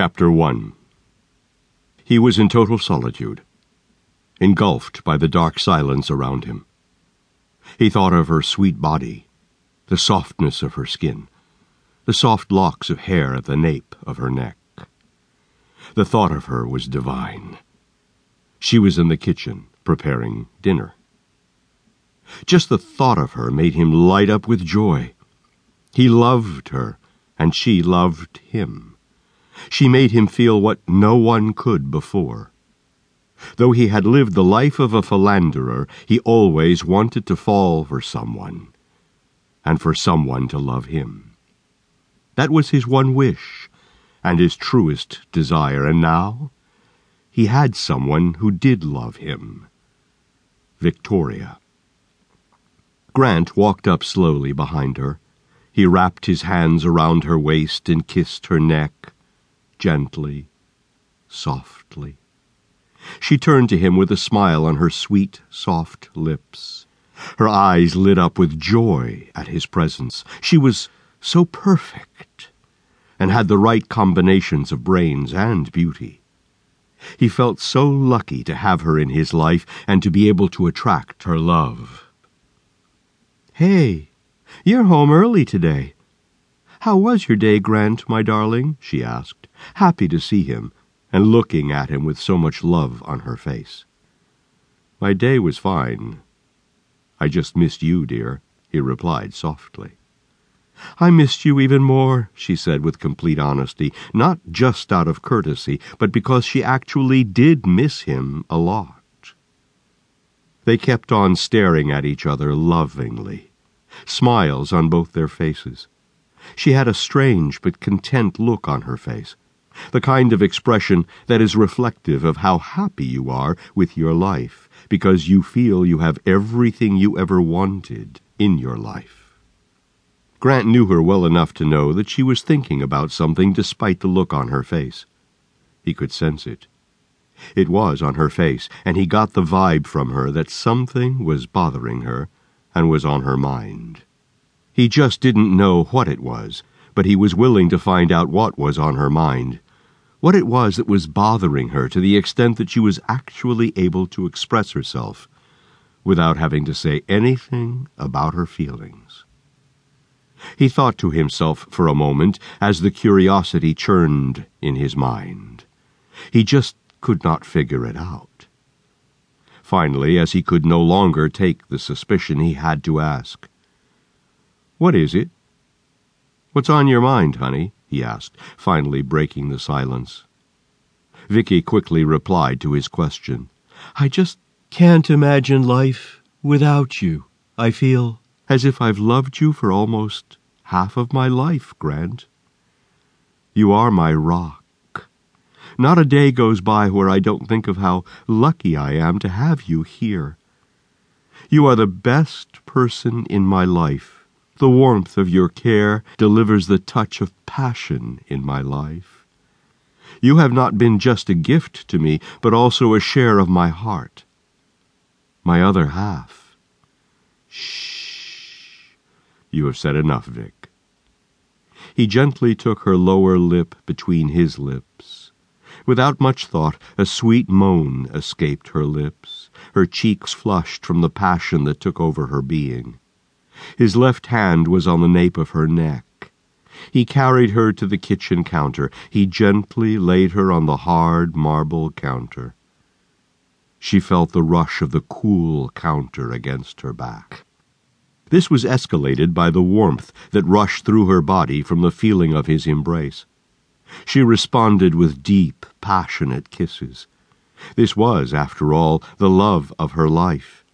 Chapter 1 He was in total solitude, engulfed by the dark silence around him. He thought of her sweet body, the softness of her skin, the soft locks of hair at the nape of her neck. The thought of her was divine. She was in the kitchen, preparing dinner. Just the thought of her made him light up with joy. He loved her, and she loved him. She made him feel what no one could before. Though he had lived the life of a philanderer, he always wanted to fall for someone, and for someone to love him. That was his one wish, and his truest desire, and now he had someone who did love him. Victoria. Grant walked up slowly behind her. He wrapped his hands around her waist and kissed her neck gently, softly. She turned to him with a smile on her sweet, soft lips. Her eyes lit up with joy at his presence. She was so perfect, and had the right combinations of brains and beauty. He felt so lucky to have her in his life and to be able to attract her love. Hey, you're home early today. How was your day, Grant, my darling? she asked happy to see him, and looking at him with so much love on her face. My day was fine. I just missed you, dear, he replied softly. I missed you even more, she said with complete honesty, not just out of courtesy, but because she actually did miss him a lot. They kept on staring at each other lovingly, smiles on both their faces. She had a strange but content look on her face the kind of expression that is reflective of how happy you are with your life, because you feel you have everything you ever wanted in your life. Grant knew her well enough to know that she was thinking about something despite the look on her face. He could sense it. It was on her face, and he got the vibe from her that something was bothering her and was on her mind. He just didn't know what it was, but he was willing to find out what was on her mind what it was that was bothering her to the extent that she was actually able to express herself without having to say anything about her feelings. He thought to himself for a moment as the curiosity churned in his mind. He just could not figure it out. Finally, as he could no longer take the suspicion, he had to ask, What is it? What's on your mind, honey? he asked, finally breaking the silence. Vicky quickly replied to his question. I just can't imagine life without you. I feel as if I've loved you for almost half of my life, Grant. You are my rock. Not a day goes by where I don't think of how lucky I am to have you here. You are the best person in my life the warmth of your care delivers the touch of passion in my life. You have not been just a gift to me, but also a share of my heart. My other half. Shh. You have said enough, Vic. He gently took her lower lip between his lips. Without much thought, a sweet moan escaped her lips. Her cheeks flushed from the passion that took over her being. His left hand was on the nape of her neck. He carried her to the kitchen counter. He gently laid her on the hard marble counter. She felt the rush of the cool counter against her back. This was escalated by the warmth that rushed through her body from the feeling of his embrace. She responded with deep, passionate kisses. This was, after all, the love of her life.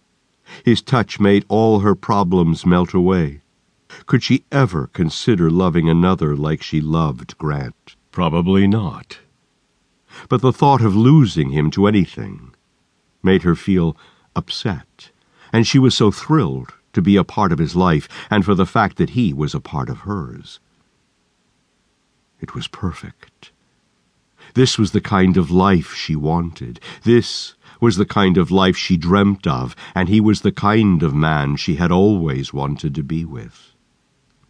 His touch made all her problems melt away. Could she ever consider loving another like she loved Grant? Probably not. But the thought of losing him to anything made her feel upset, and she was so thrilled to be a part of his life and for the fact that he was a part of hers. It was perfect. This was the kind of life she wanted. This was the kind of life she dreamt of, and he was the kind of man she had always wanted to be with.